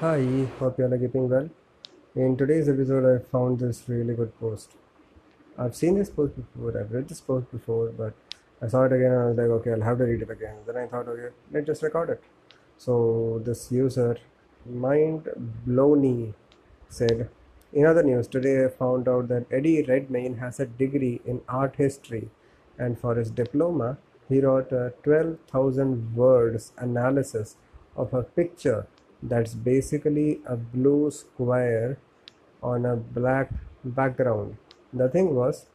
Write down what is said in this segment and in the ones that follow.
Hi, hope you all are keeping well. In today's episode, I found this really good post. I've seen this post before, I've read this post before, but I saw it again and I was like, okay, I'll have to read it again. Then I thought, okay, let's just record it. So, this user, Mind Blowney, said, In other news, today I found out that Eddie Redmayne has a degree in art history, and for his diploma, he wrote a 12,000 words analysis of a picture that's basically a blue square on a black background. The thing was,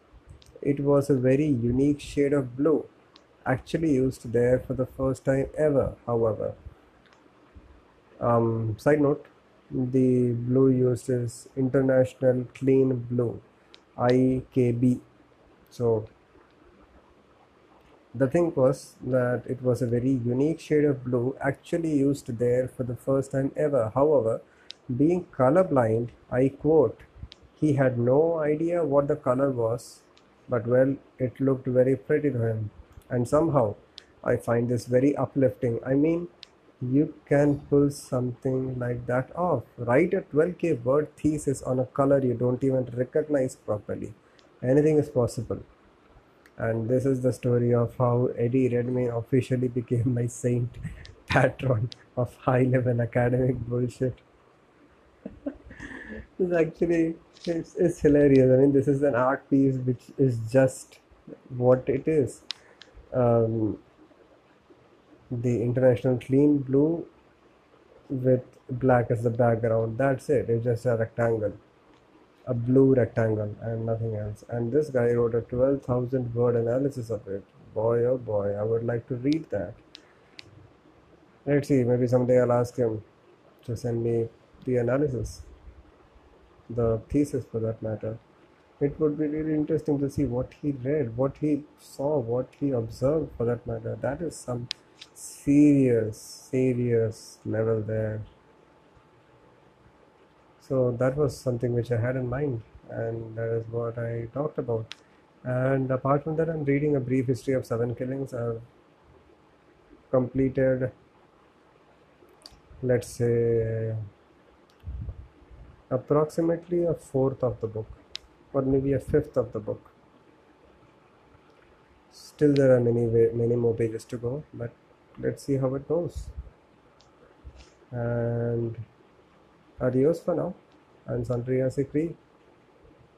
it was a very unique shade of blue, actually used there for the first time ever, however. Um, side note, the blue used is International Klein Blue, IKB. So the thing was that it was a very unique shade of blue actually used there for the first time ever. However, being colorblind, I quote, he had no idea what the color was, but well, it looked very pretty to him. And somehow, I find this very uplifting. I mean, you can pull something like that off. Write a 12k word thesis on a color you don't even recognize properly. Anything is possible. And this is the story of how Eddie Redmayne officially became my saint patron of high level academic bullshit. It's actually it's, it's hilarious. I mean, this is an art piece which is just what it is. Um, the international Klein blue with black as the background. That's it. It's just a rectangle, a blue rectangle, and nothing else. And this guy wrote a 12,000 word analysis of it. Boy, oh boy, I would like to read that. Let's see, maybe someday I'll ask him to send me the analysis, the thesis for that matter. It would be really interesting to see what he read, what he saw, what he observed for that matter. That is some serious, serious level there. So that was something which I had in mind, and that is what I talked about. And apart from that, I'm reading a brief history of seven killings. I've completed, let's say, approximately a fourth of the book, or maybe a fifth of the book. Still, there are many many more pages to go, but let's see how it goes. And adios for now, and Sandria Sikri.